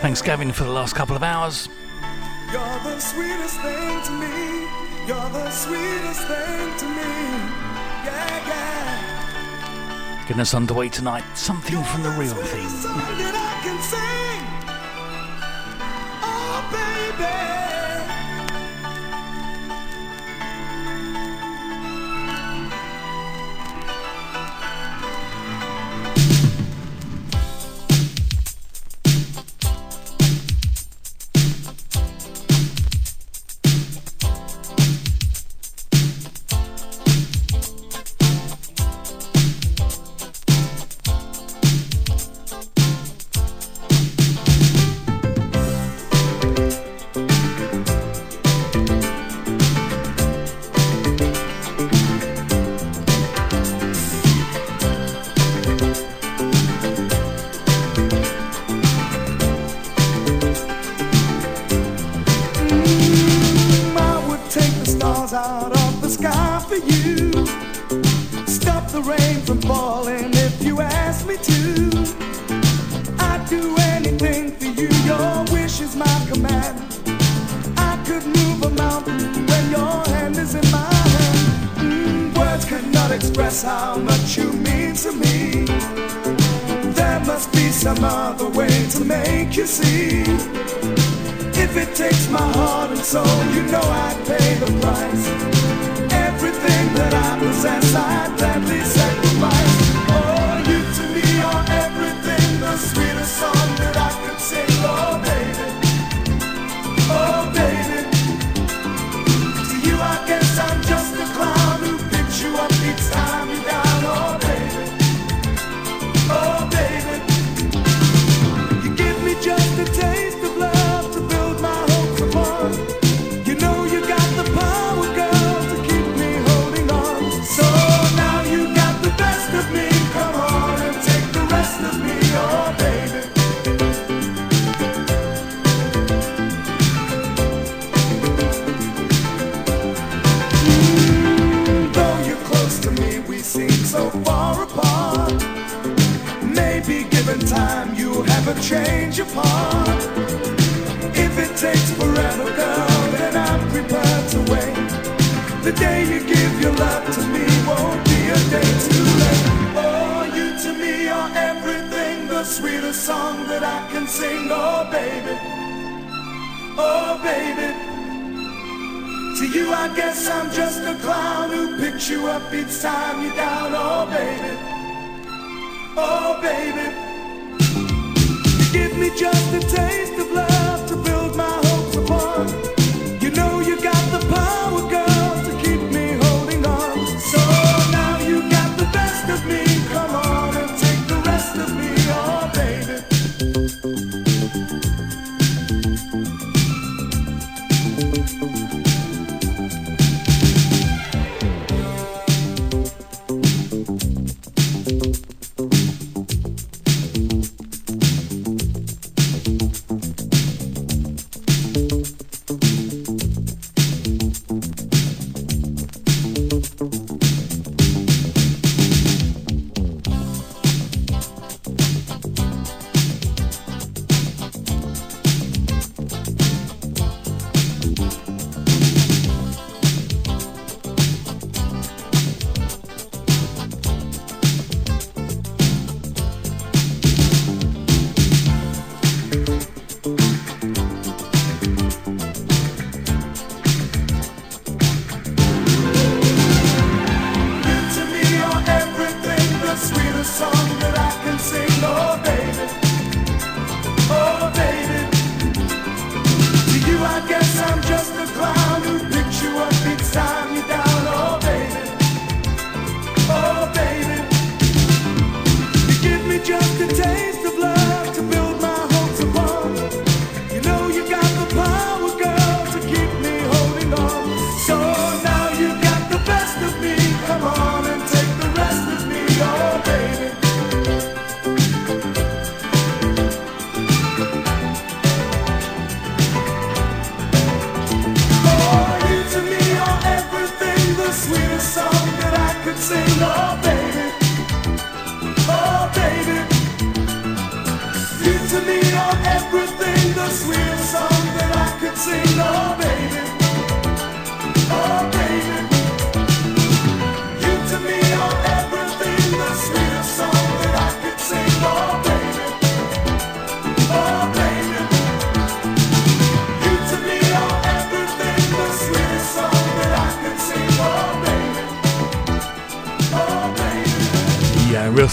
Thanks, Gavin, for the last couple of hours. You're the sweetest thing to me. You're the sweetest thing to me. Yeah, yeah. Getting us underway tonight. Something You're from the, the real thing. Oh, baby.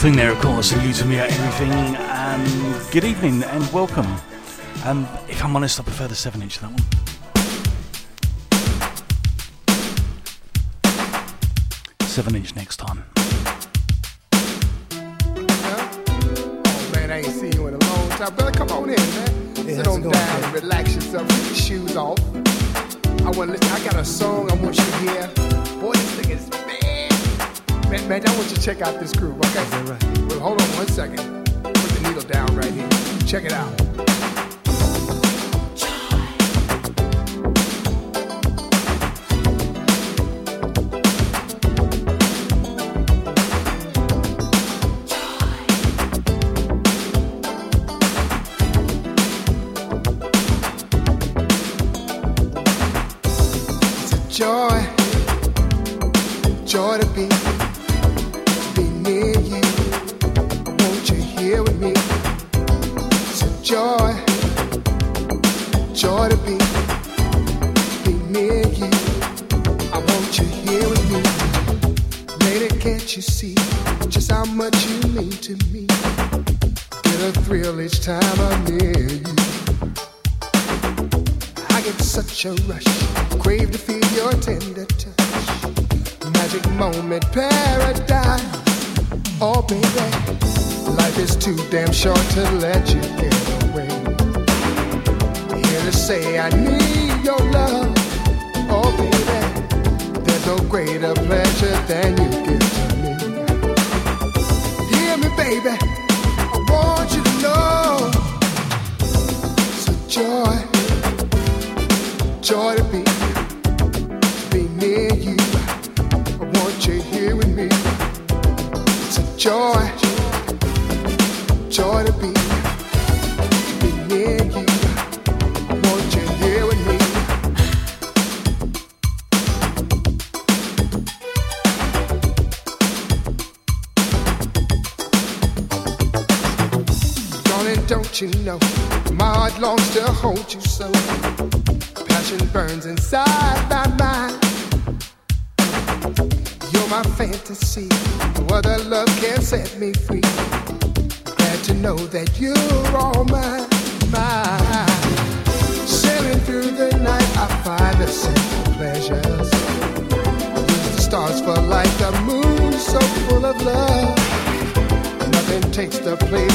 Thing there, of course, and you to me at everything. And good evening and welcome. Um, if I'm honest, I prefer the 7 inch, that one. Seven inch next time. Oh man, I ain't seen you in a long time. Brother, come on in, man. Yeah, Sit on down and relax yourself. Take your shoes off. I want to listen. I got a song I want you to hear. Boy, this thing is Man, man, I want you to check out this group, okay? Check it out. say I need your love. Oh, baby, there's no greater pleasure than you give to me. Hear me, baby, I want you to know it's a joy, joy to be. hold you so. Passion burns inside my mind. You're my fantasy. No other love can set me free. Glad to know that you're all mine, mine. Sailing through the night, I find the simple pleasures. Use the stars for light, the moon so full of love. Nothing takes the place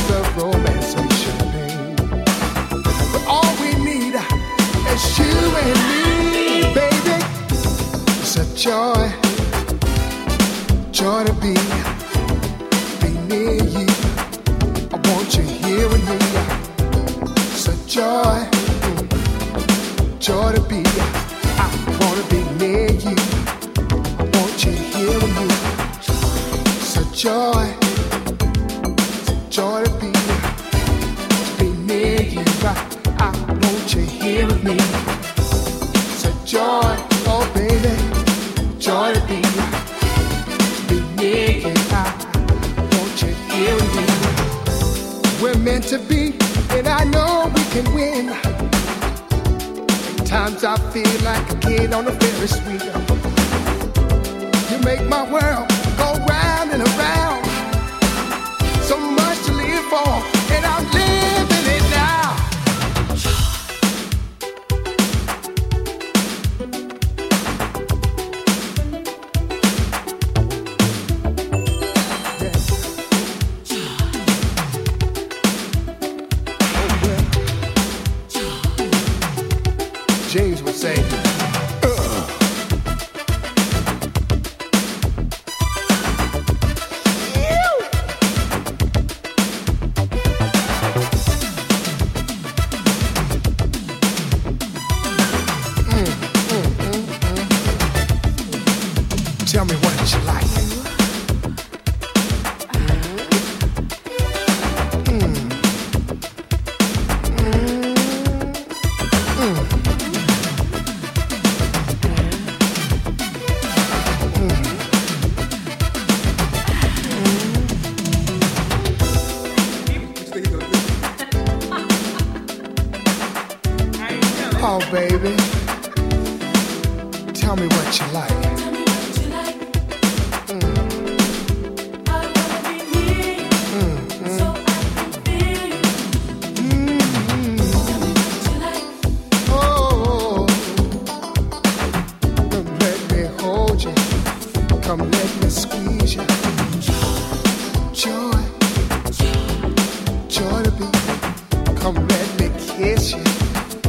miss you.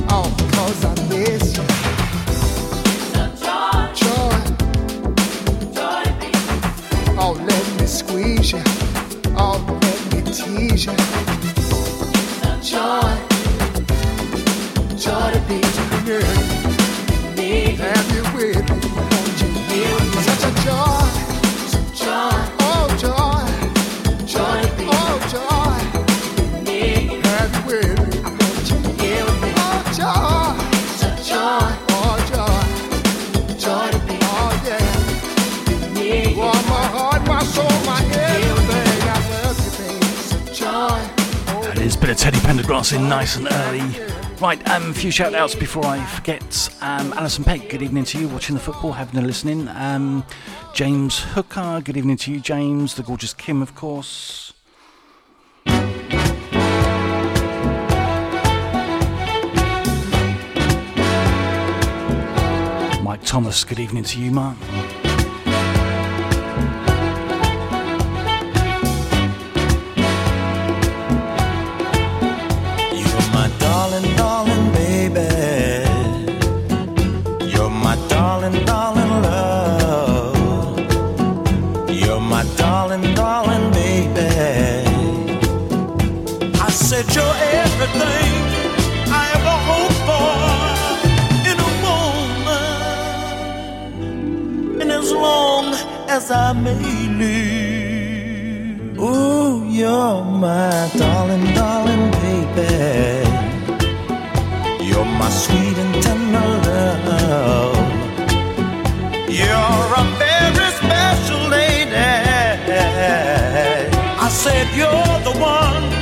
Oh, because I miss you. In nice and early. Right, um, a few shout outs before I forget. Um, Alison Peck, good evening to you, watching the football, having a listening. Um, James Hooker, good evening to you, James. The gorgeous Kim, of course. Mike Thomas, good evening to you, Mark. I you're my darling, darling baby. You're my sweet and tender love. You're a very special lady. I said you're the one.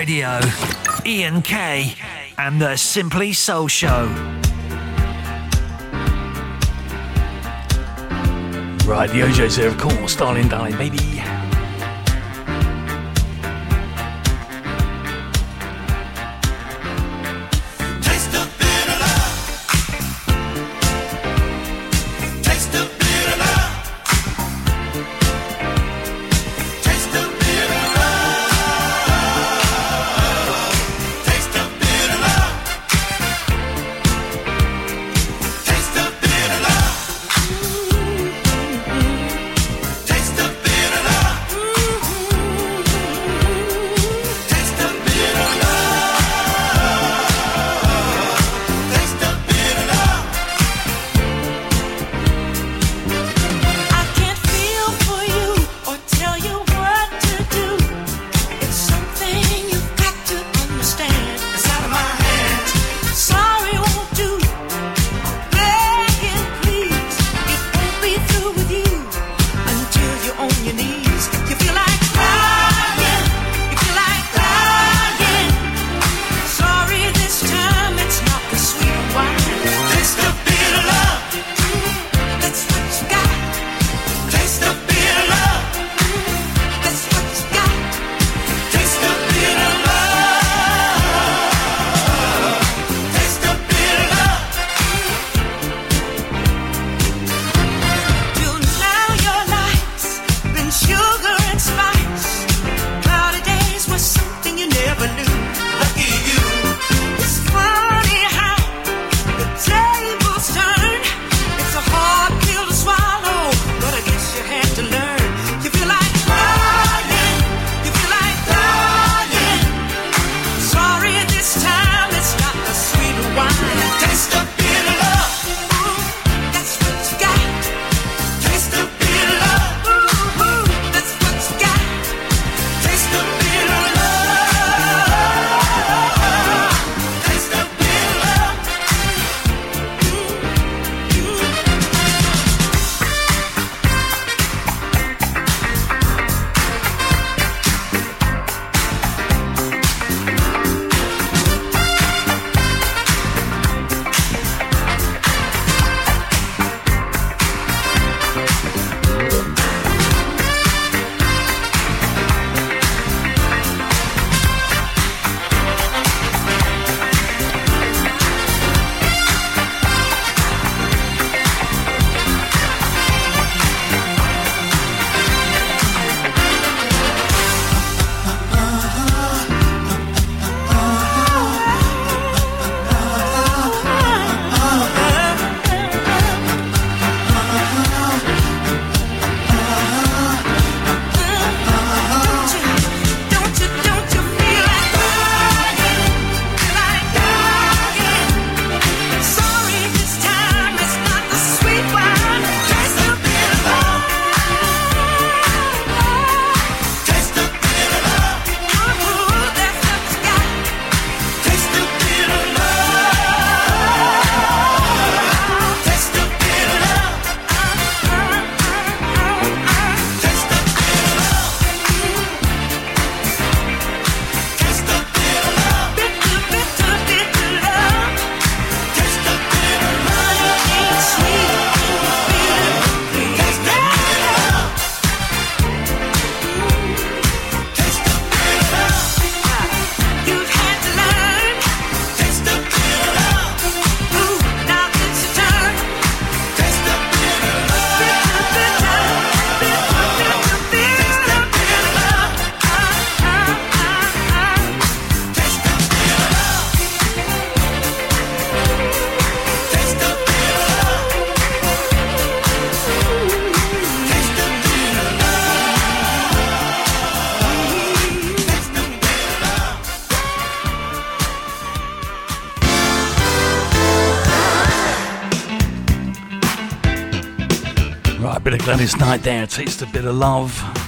Radio, Ian K, and the Simply Soul Show. Right, the O'Jays here, of course, darling, darling, baby. Gladys Knight there, Taste of Bitter Love.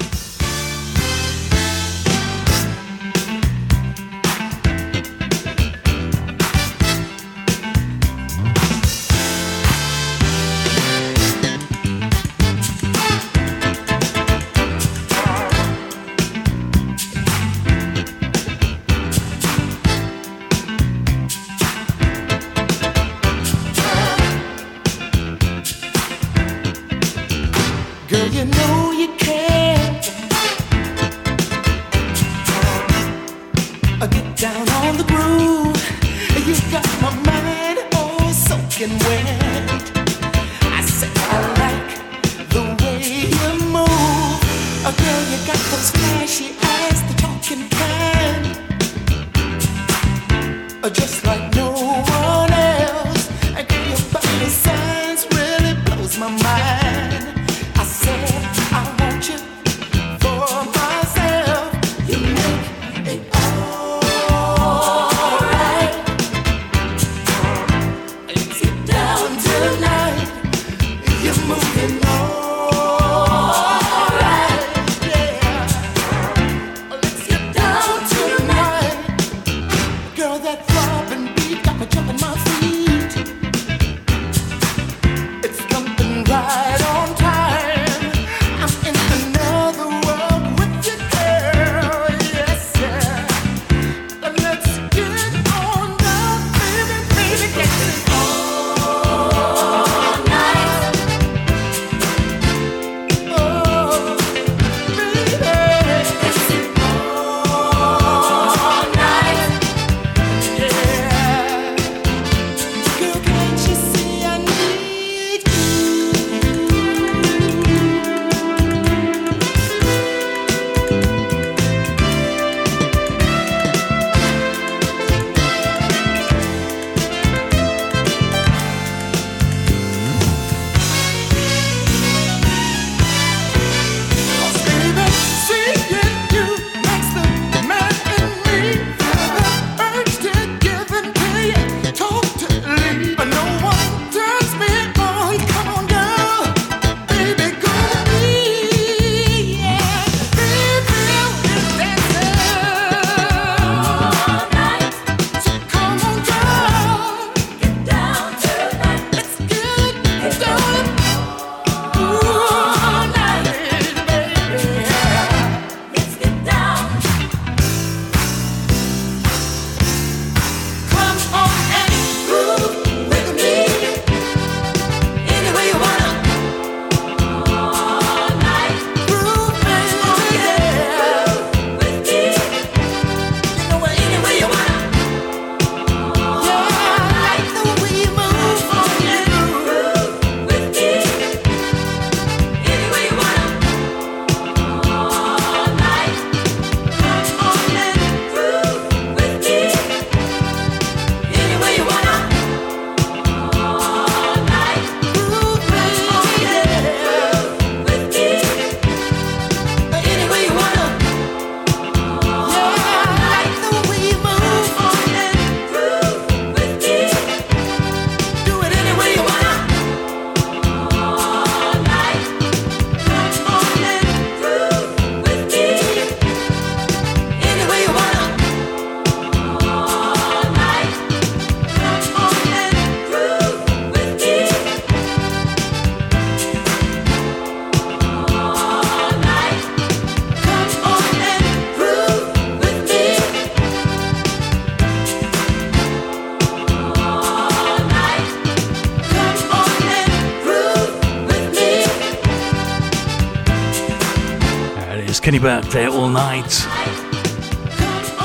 Burke there all night.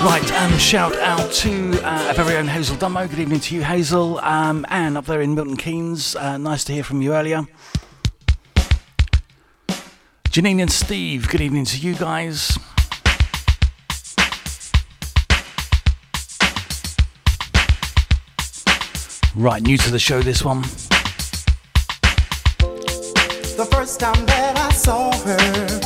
Right, um, shout out to uh, our very own Hazel Dummo. Good evening to you, Hazel. Um, Anne up there in Milton Keynes. Uh, nice to hear from you earlier. Janine and Steve, good evening to you guys. Right, new to the show this one. The first time that I saw her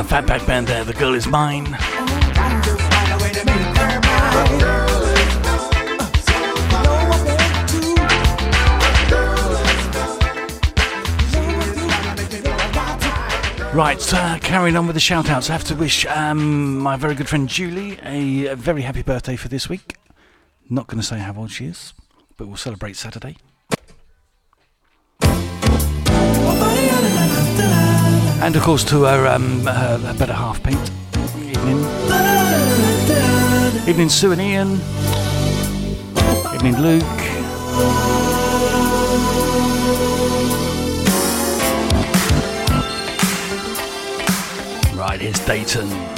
uh, Fatback Band there, The Girl Is Mine. Right, uh, carrying on with the shout outs, I have to wish um, my very good friend Julie a, a very happy birthday for this week. Not going to say how old she is, but we'll celebrate Saturday. And of course to her, um, her better half, Pete. Evening. Evening, Sue and Ian. Evening, Luke. Right, here's Dayton.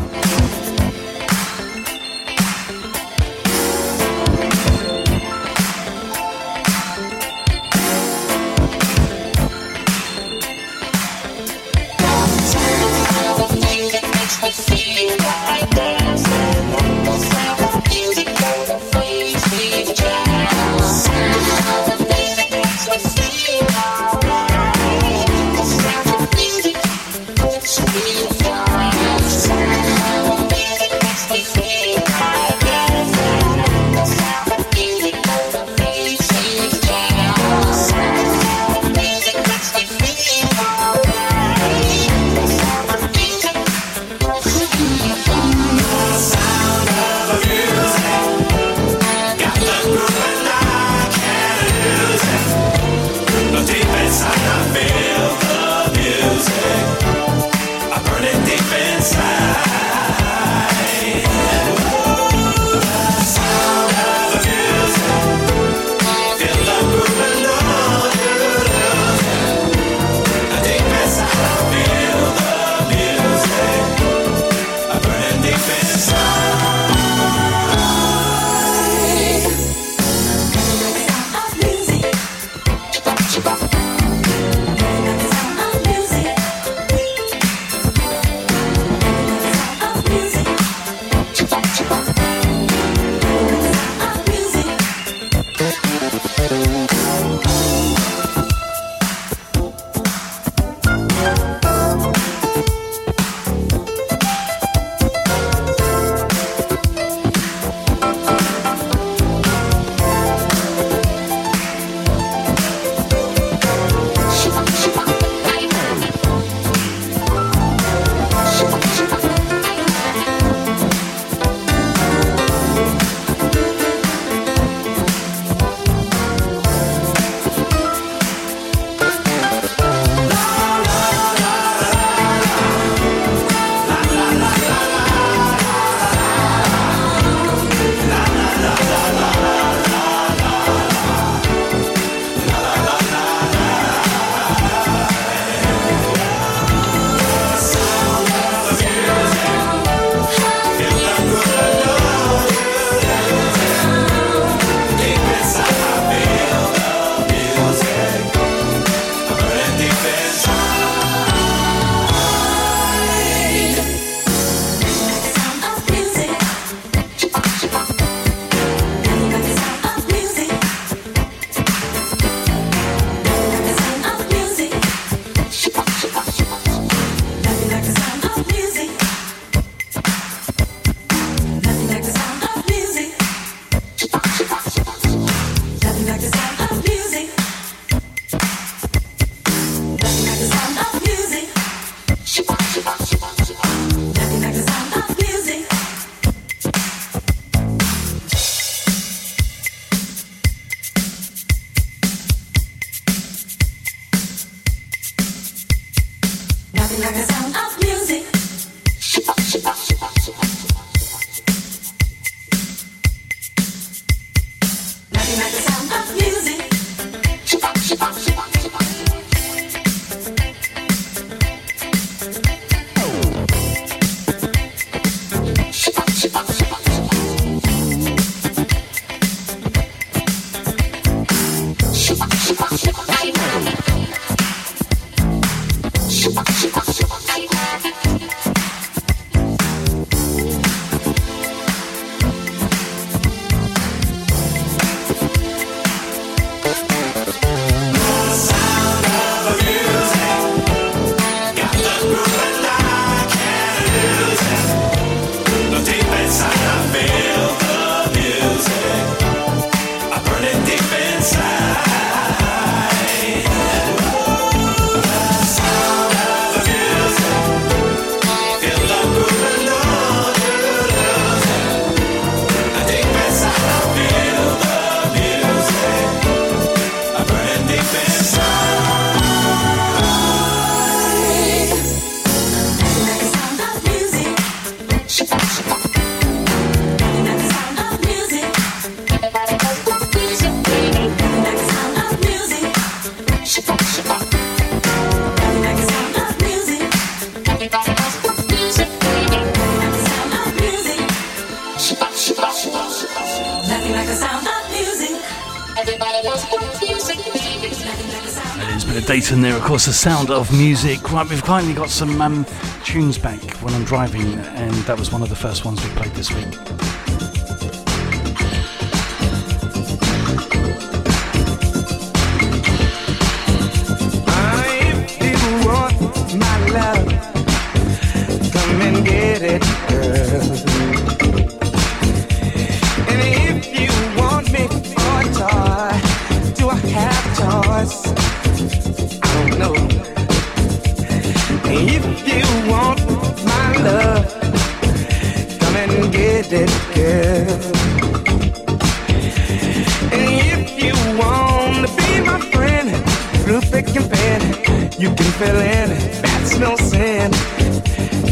Of course, the sound of music. Right, we've finally got some um, tunes back when I'm driving, and that was one of the first ones we played this week.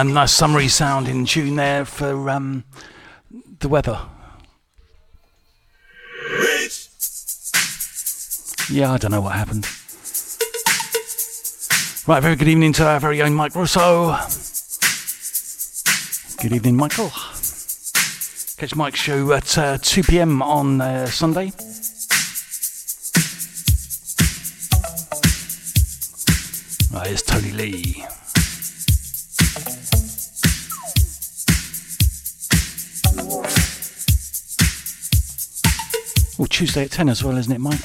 Um, nice summery sound in tune there for um, the weather. Yeah, I don't know what happened. Right, very good evening to our very own Mike Russo. Good evening, Michael. Catch Mike's show at uh, 2 pm on uh, Sunday. Tuesday at 10 as well, isn't it, Mike?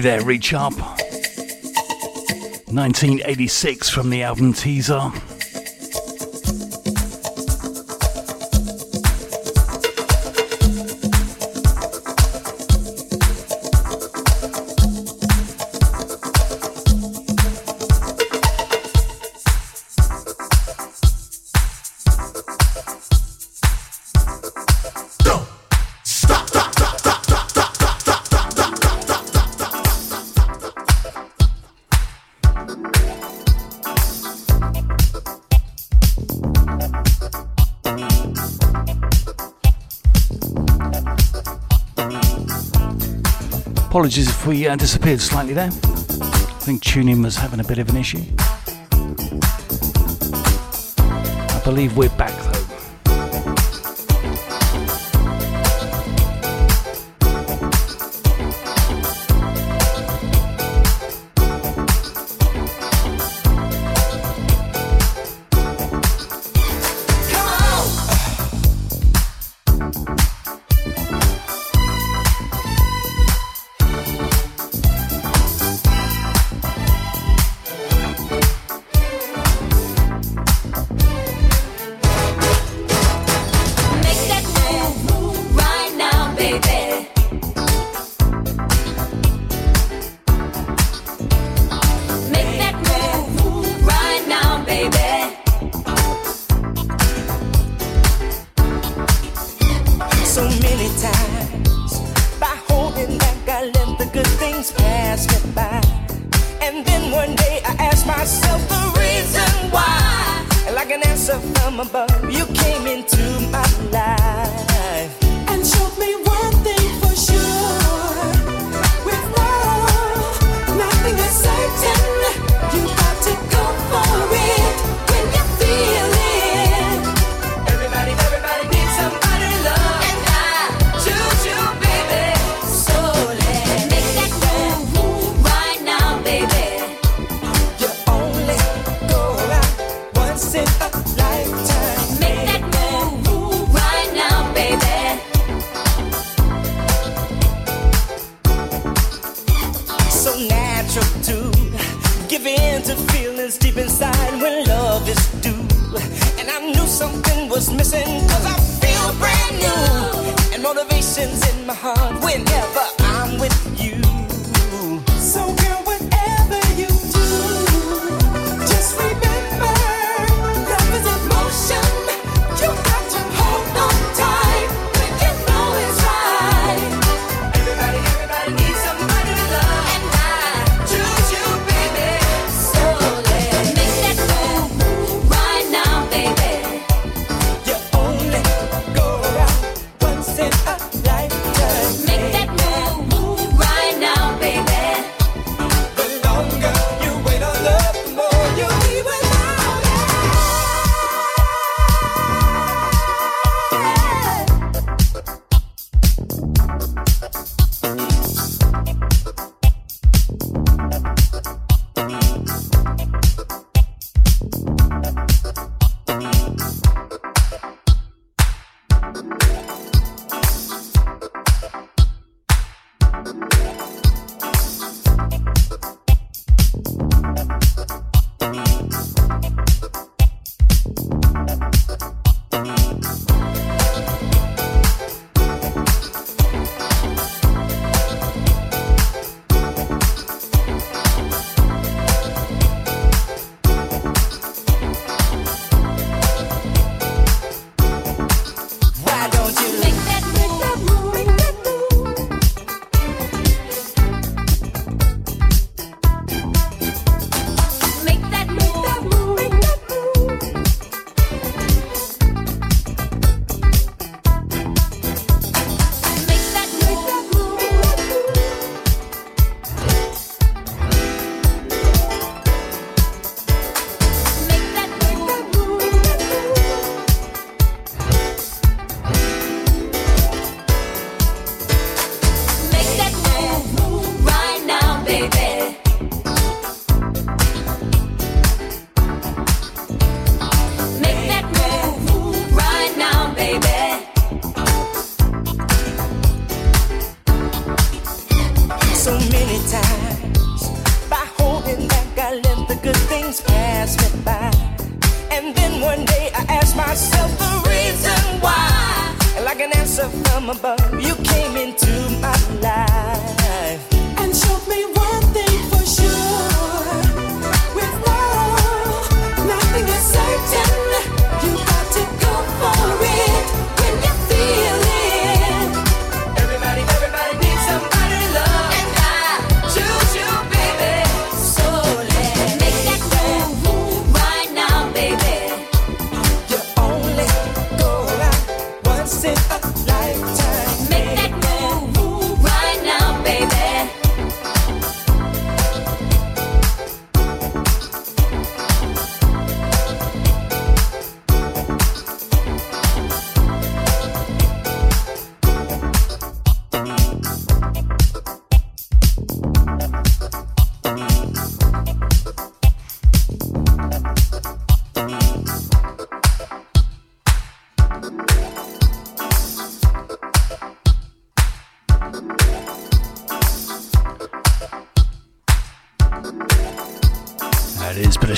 There, Reach Up. 1986 from the album Teaser. Apologies if we uh, disappeared slightly there. I think tuning was having a bit of an issue. I believe we're back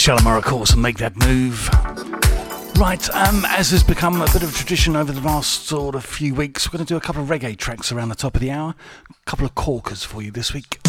Shalamar, of course, and make that move. Right, um, as has become a bit of a tradition over the last sort of few weeks, we're going to do a couple of reggae tracks around the top of the hour. A couple of corkers for you this week.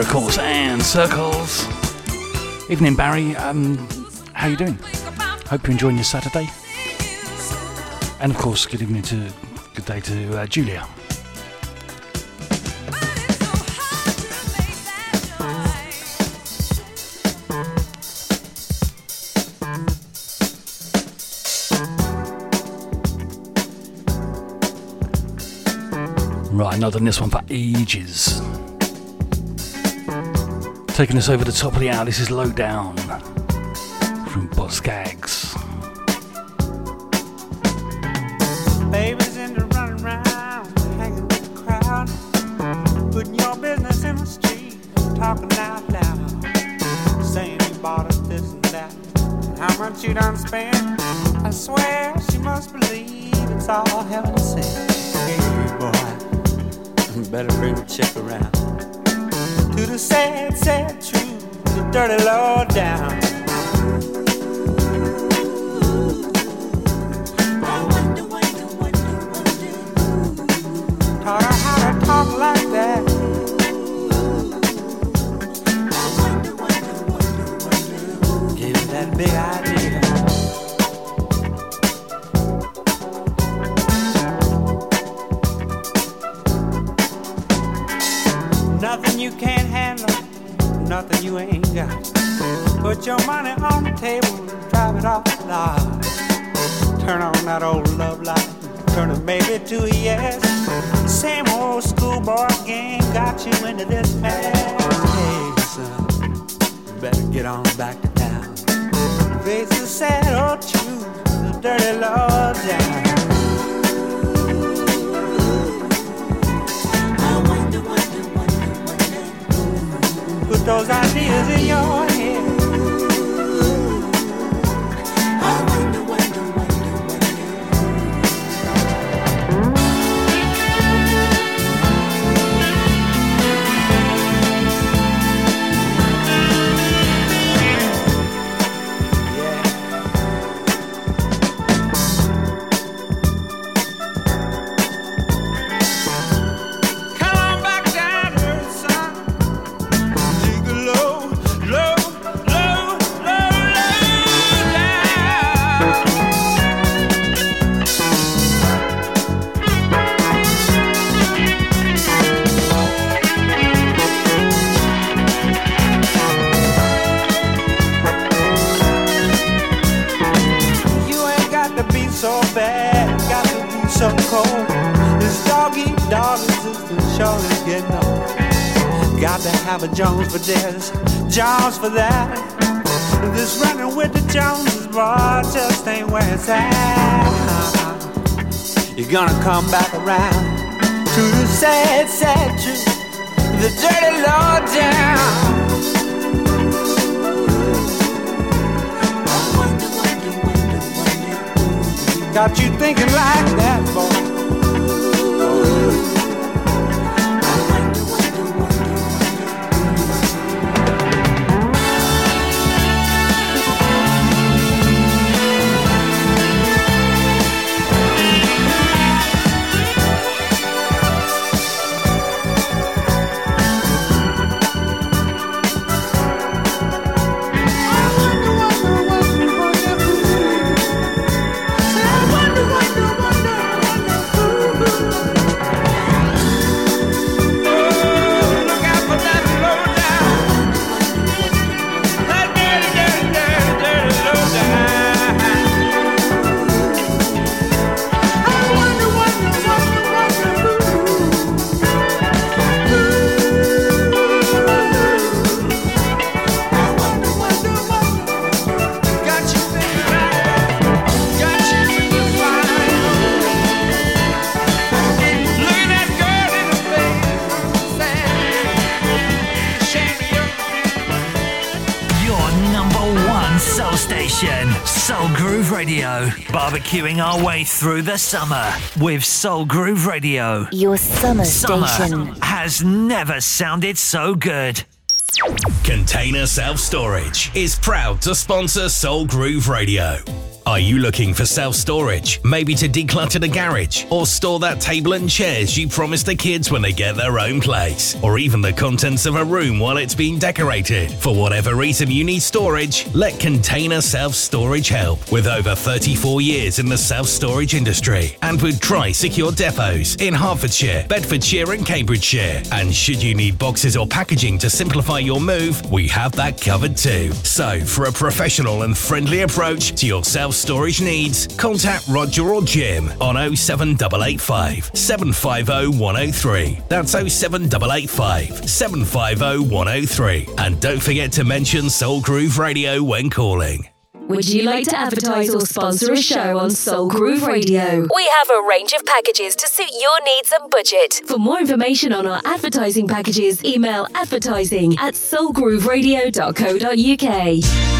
Of course, and circles. Evening, Barry. Um, how you doing? Hope you're enjoying your Saturday. And of course, good evening to, good day to uh, Julia. Right, not done this one for ages taking us over the top of the hour. This is Low Down. gonna come back around to the sad, sad truth, the dirty law down. Got you thinking like that, boy. barbecuing our way through the summer with Soul Groove Radio. Your summer, summer station has never sounded so good. Container Self Storage is proud to sponsor Soul Groove Radio. Are you looking for self storage? Maybe to declutter the garage or store that table and chairs you promised the kids when they get their own place? Or even the contents of a room while it's being decorated? For whatever reason you need storage, let Container Self Storage help. With over 34 years in the self storage industry and with Tri Secure depots in Hertfordshire, Bedfordshire, and Cambridgeshire. And should you need boxes or packaging to simplify your move, we have that covered too. So, for a professional and friendly approach to your self storage needs, contact Roger or Jim on 07885 750 103. That's 07885 750 103. And don't forget to mention Soul Groove Radio when calling. Would you like to advertise or sponsor a show on Soul Groove Radio? We have a range of packages to suit your needs and budget. For more information on our advertising packages, email advertising at soulgrooveradio.co.uk.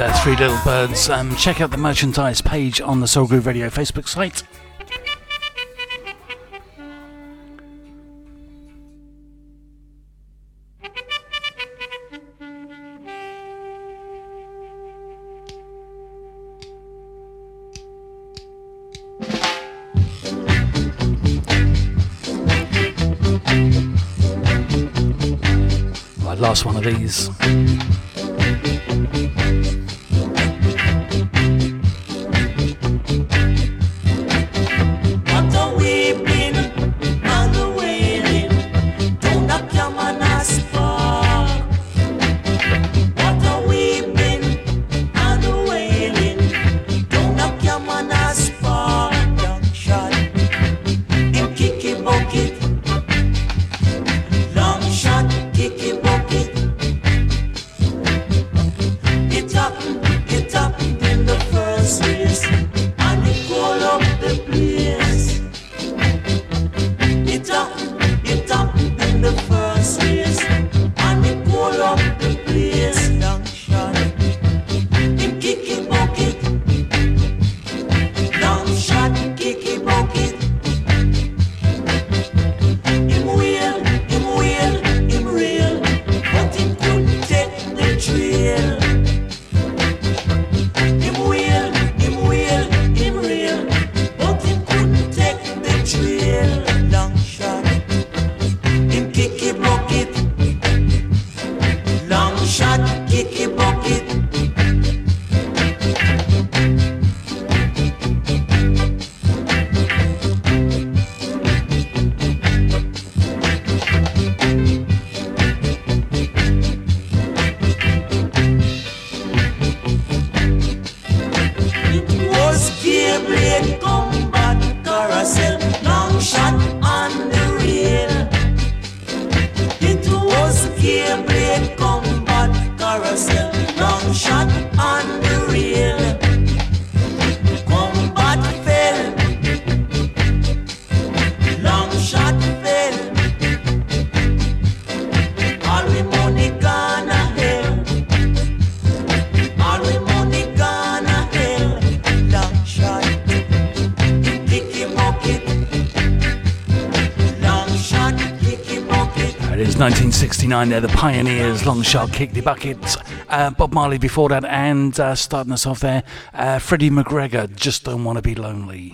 uh, Three Little Birds. Um, check out the merchandise page on the Soul Groove Radio Facebook site. They're the pioneers, long shot, kick the buckets, Uh, Bob Marley before that, and uh, starting us off there, uh, Freddie McGregor, Just Don't Want to Be Lonely.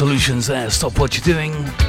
Solutions there. Stop what you're doing.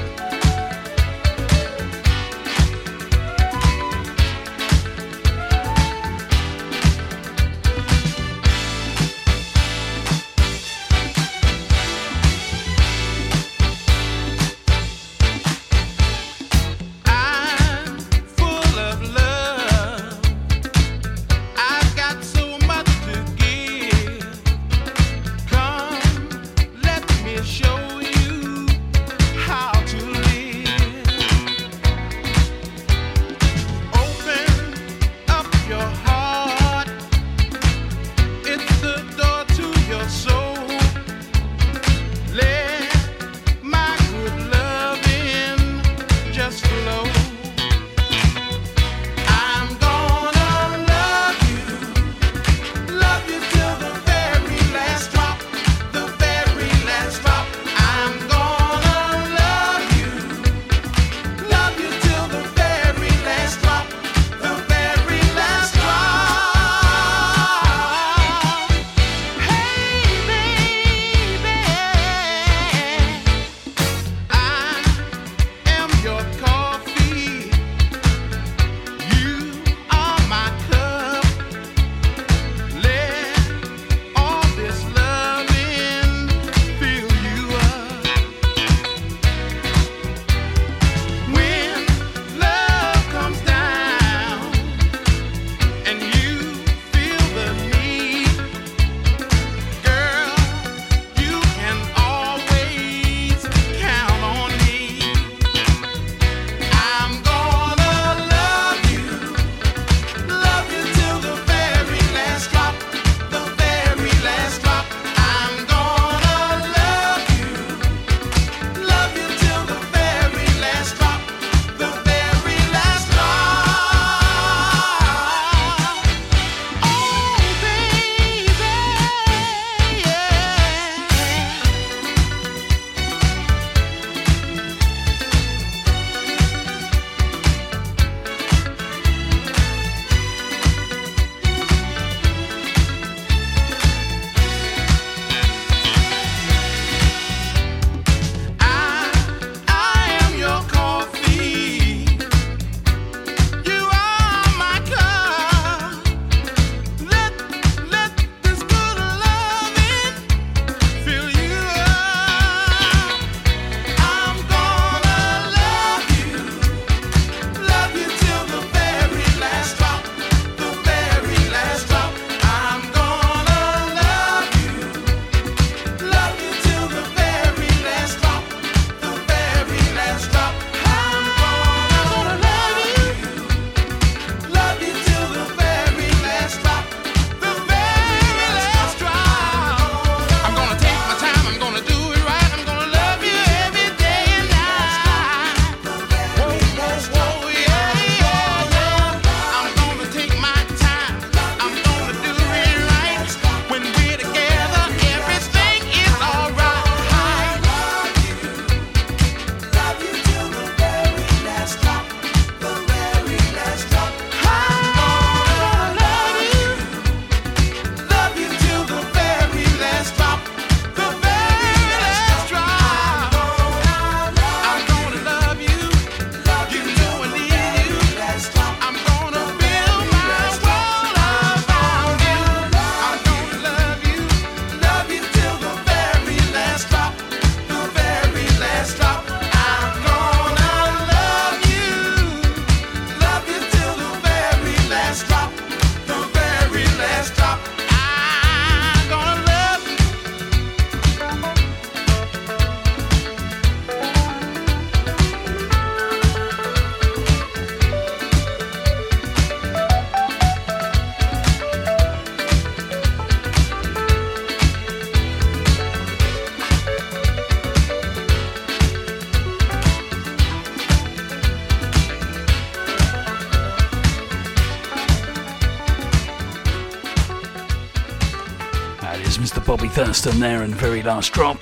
Thurston there and very last drop.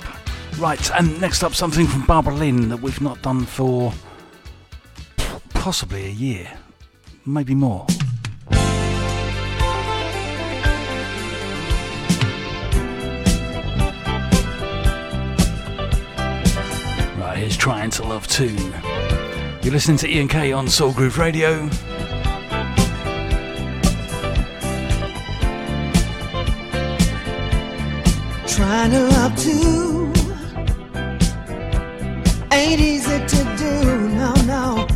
Right, and next up something from Barbara Lynn that we've not done for possibly a year, maybe more. Right, here's Trying to Love Two. You're listening to Ian K on Soul Groove Radio. Trying to love two ain't easy to do, no, no.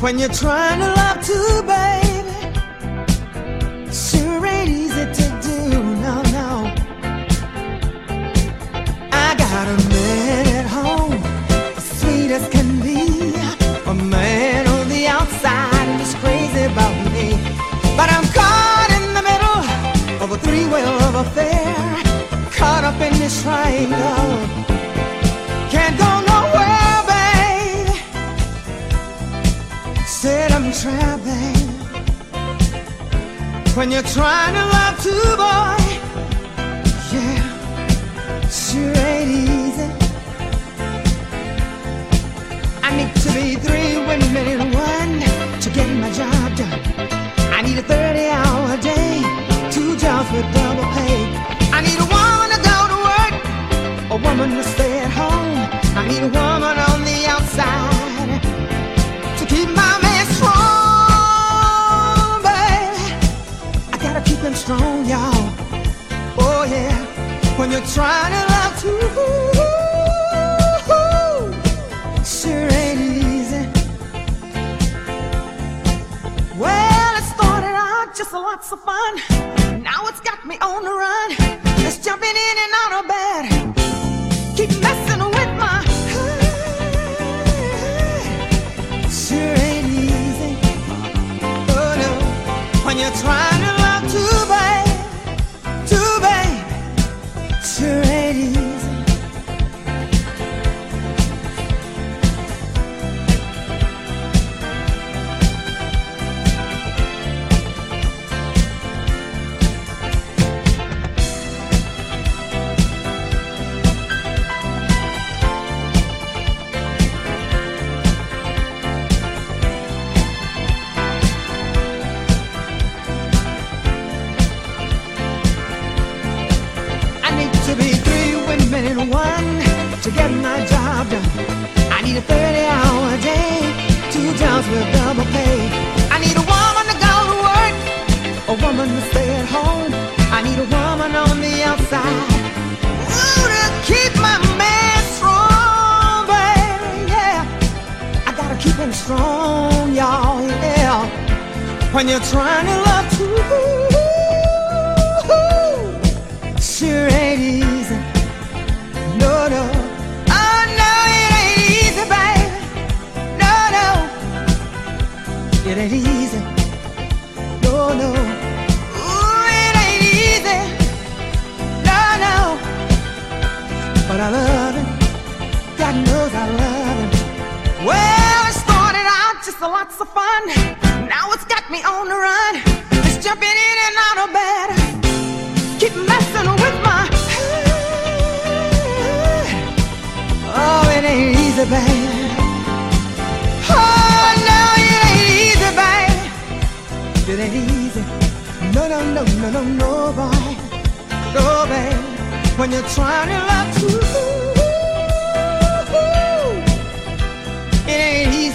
When you're trying to love two, baby, sure ain't easy to do, no, no. I got a man at home, sweet as can be, a man on the outside who's crazy about me, but I'm caught in the middle of a three-way love affair in this triangle. Can't go nowhere, babe. Said I'm trapping. When you're trying to love two boy, yeah, sure ain't easy. I need to be three women in one to get my job done. I need a 30 hour day, two jobs with double pay. Woman to stay at home. I need a woman on the outside to keep my man strong, baby. I gotta keep him strong, y'all. Oh yeah, when you're trying to love two, sure ain't easy. Well, it started out just lots of fun. Now it's got me on the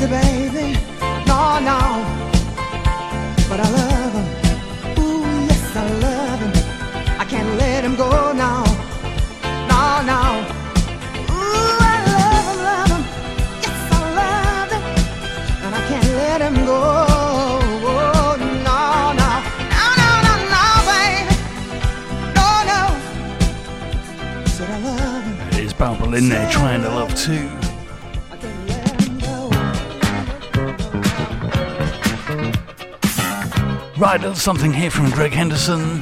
ain't Something here from Greg Henderson.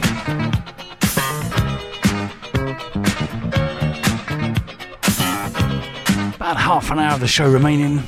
About half an hour of the show remaining.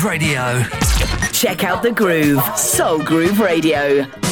Groove Radio. Check out the groove, Soul Groove Radio.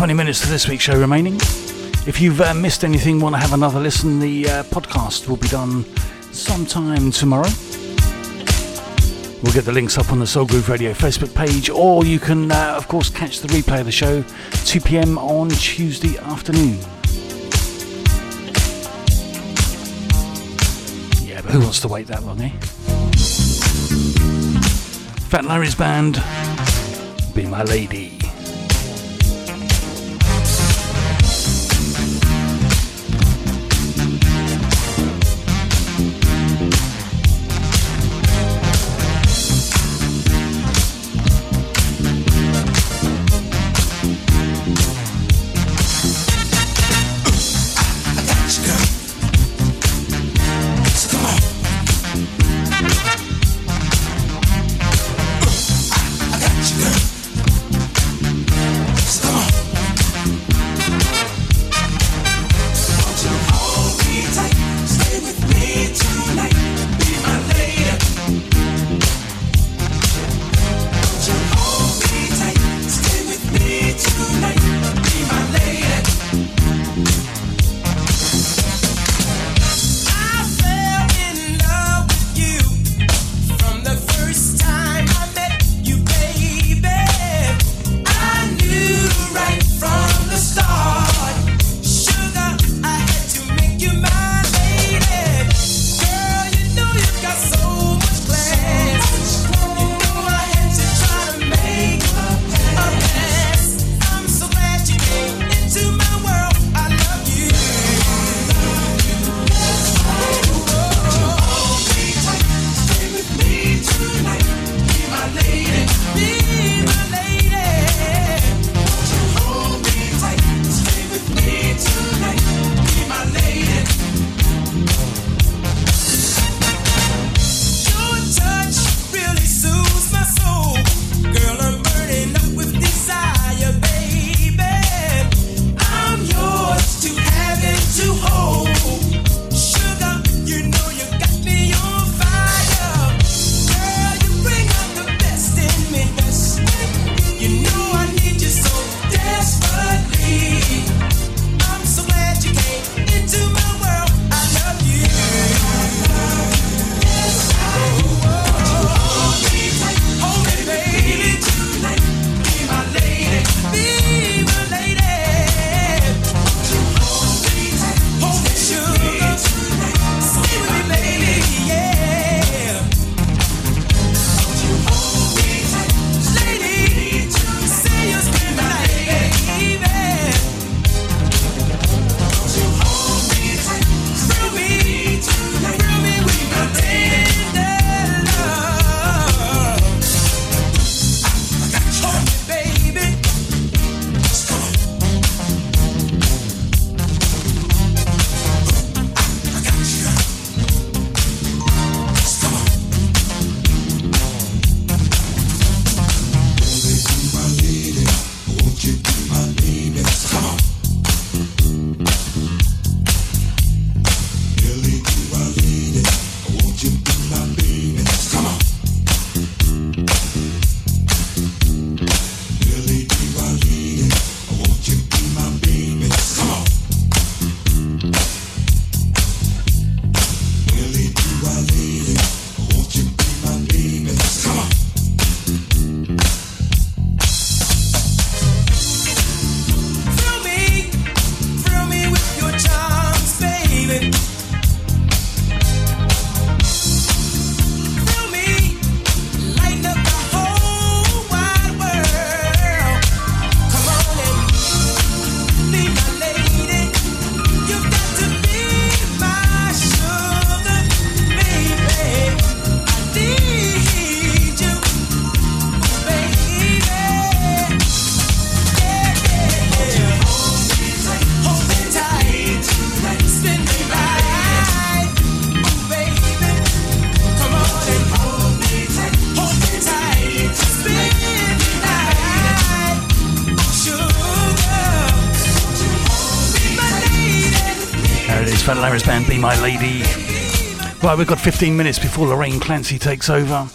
20 minutes to this week's show remaining. If you've uh, missed anything, want to have another listen, the uh, podcast will be done sometime tomorrow. We'll get the links up on the Soul Groove Radio Facebook page, or you can, uh, of course, catch the replay of the show 2 pm on Tuesday afternoon. Yeah, but who wants to wait that long, eh? Fat Larry's band, Be My Lady. Band, Be My Lady. Right, we've got 15 minutes before Lorraine Clancy takes over.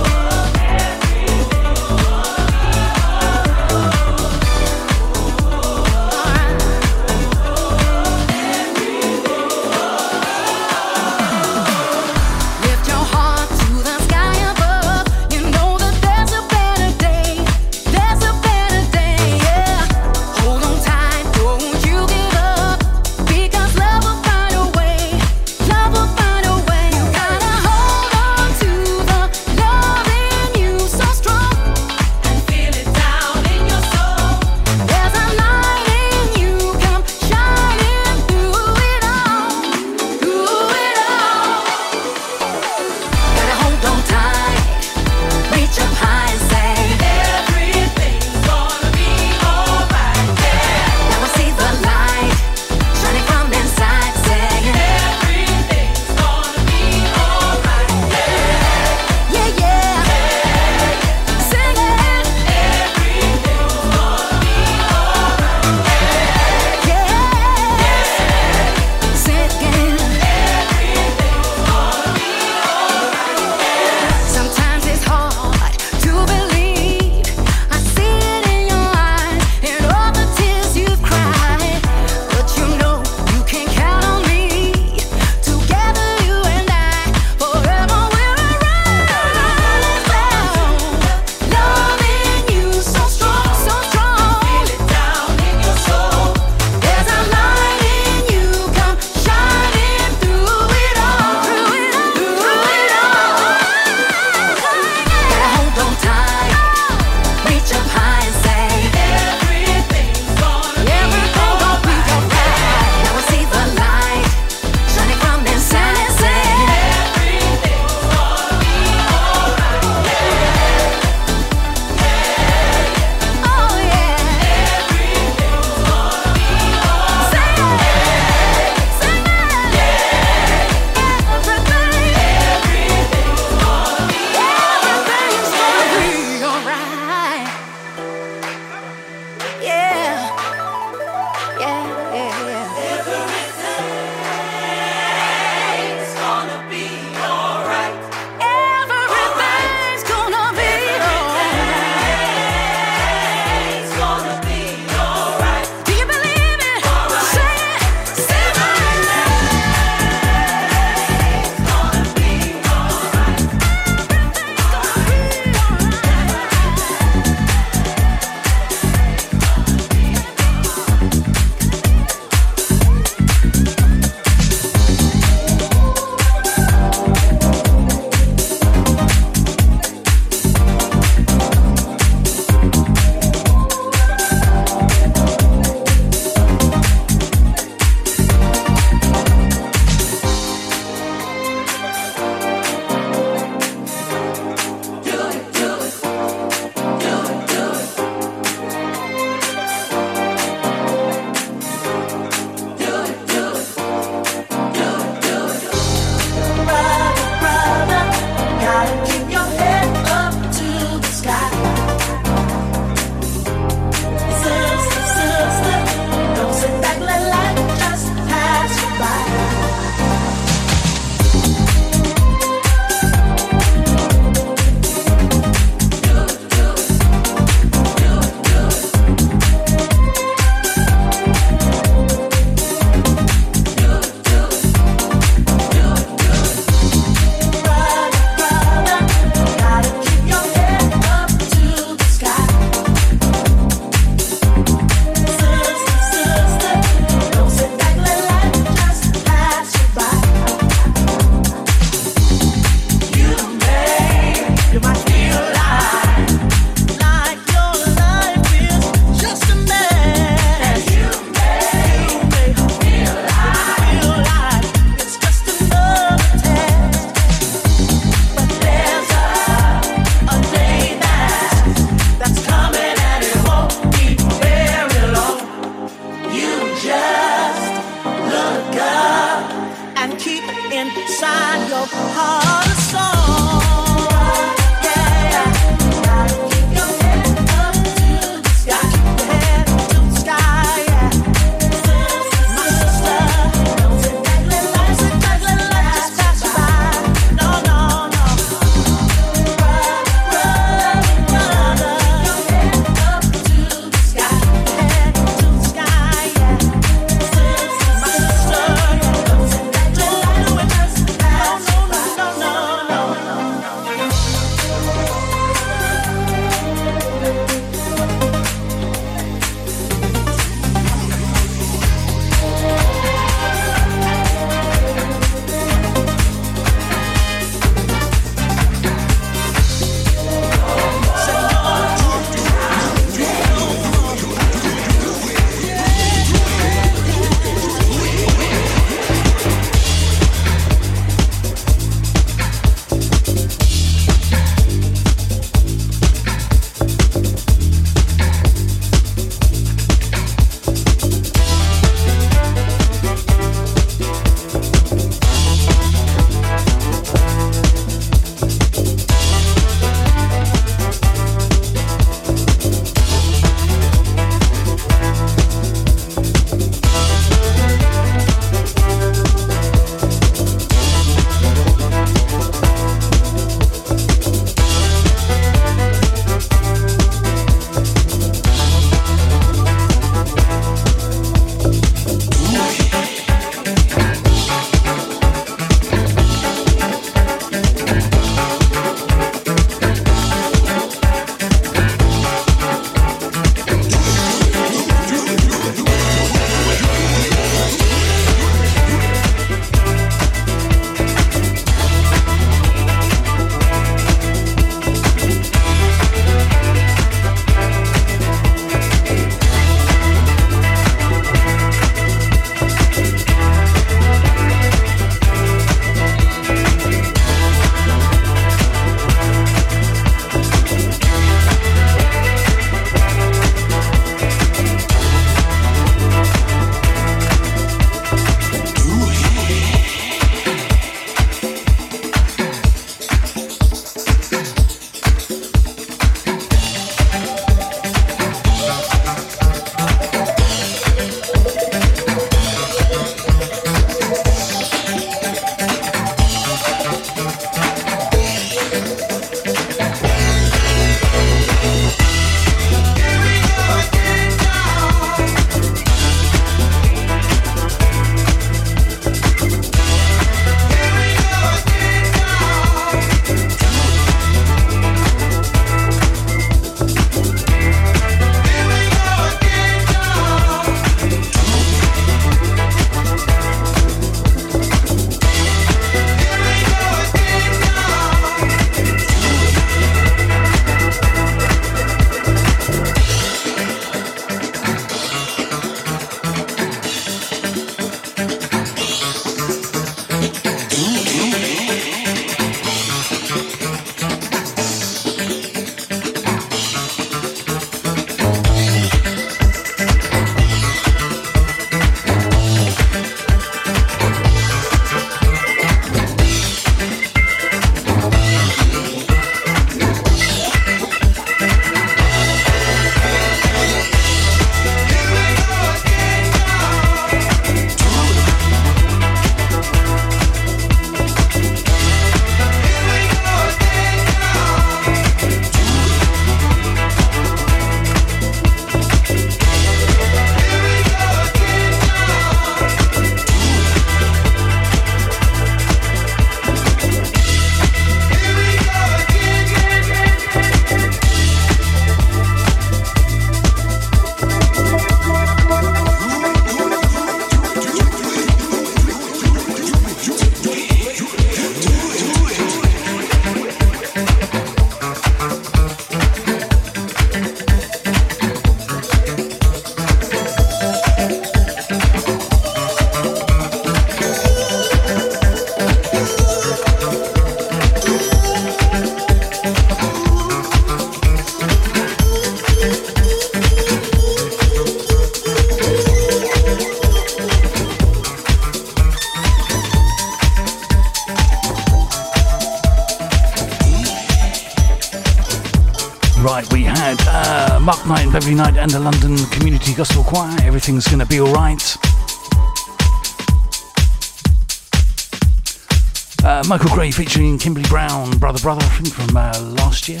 Featuring Kimberly Brown, Brother Brother, I think from uh, last year.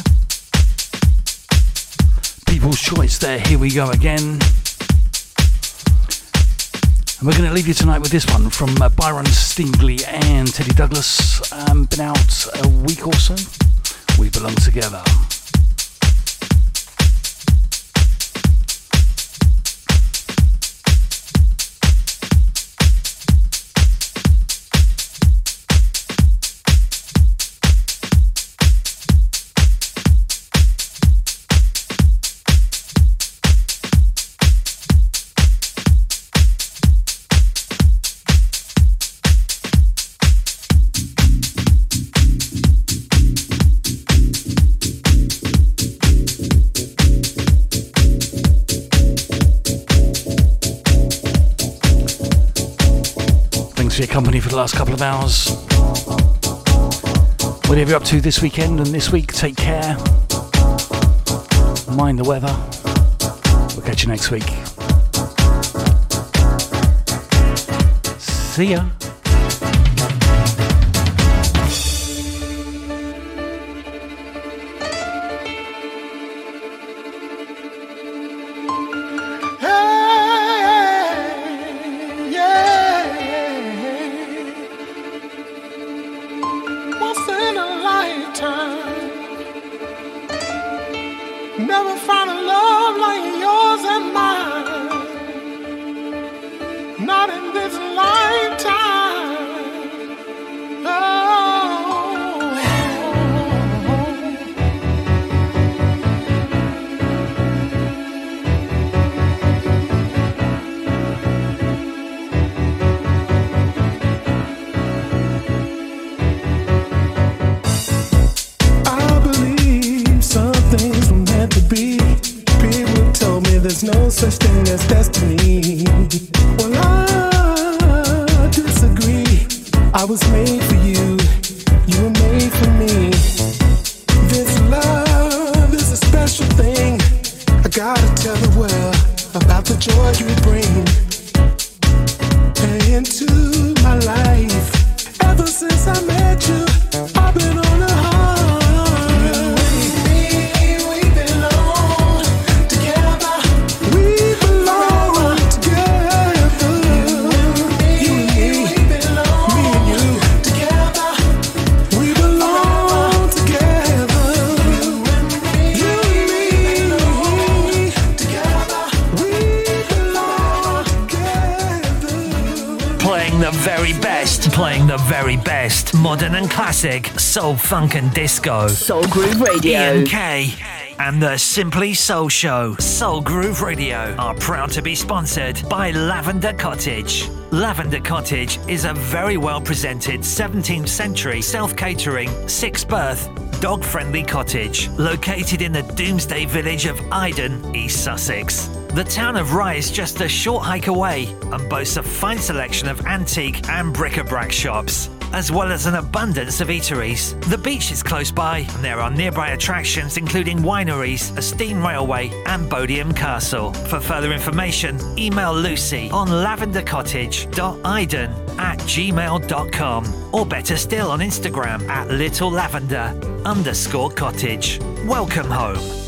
People's Choice there, here we go again. And we're going to leave you tonight with this one from uh, Byron Stingley and Teddy Douglas. Um, been out a week or so. We belong together. For the last couple of hours. Whatever you're up to this weekend and this week, take care. Mind the weather. We'll catch you next week. See ya. Funk, and disco. Soul Groove Radio. Ian K. And the Simply Soul Show, Soul Groove Radio, are proud to be sponsored by Lavender Cottage. Lavender Cottage is a very well presented 17th century self catering, six berth, dog friendly cottage located in the Domesday village of Iden, East Sussex. The town of Rye is just a short hike away and boasts a fine selection of antique and bric-a-brac shops as well as an abundance of eateries. The beach is close by, and there are nearby attractions including wineries, a steam railway, and Bodiam Castle. For further information, email Lucy on lavendercottage.iden at gmail.com or better still on Instagram at little lavender underscore cottage. Welcome home.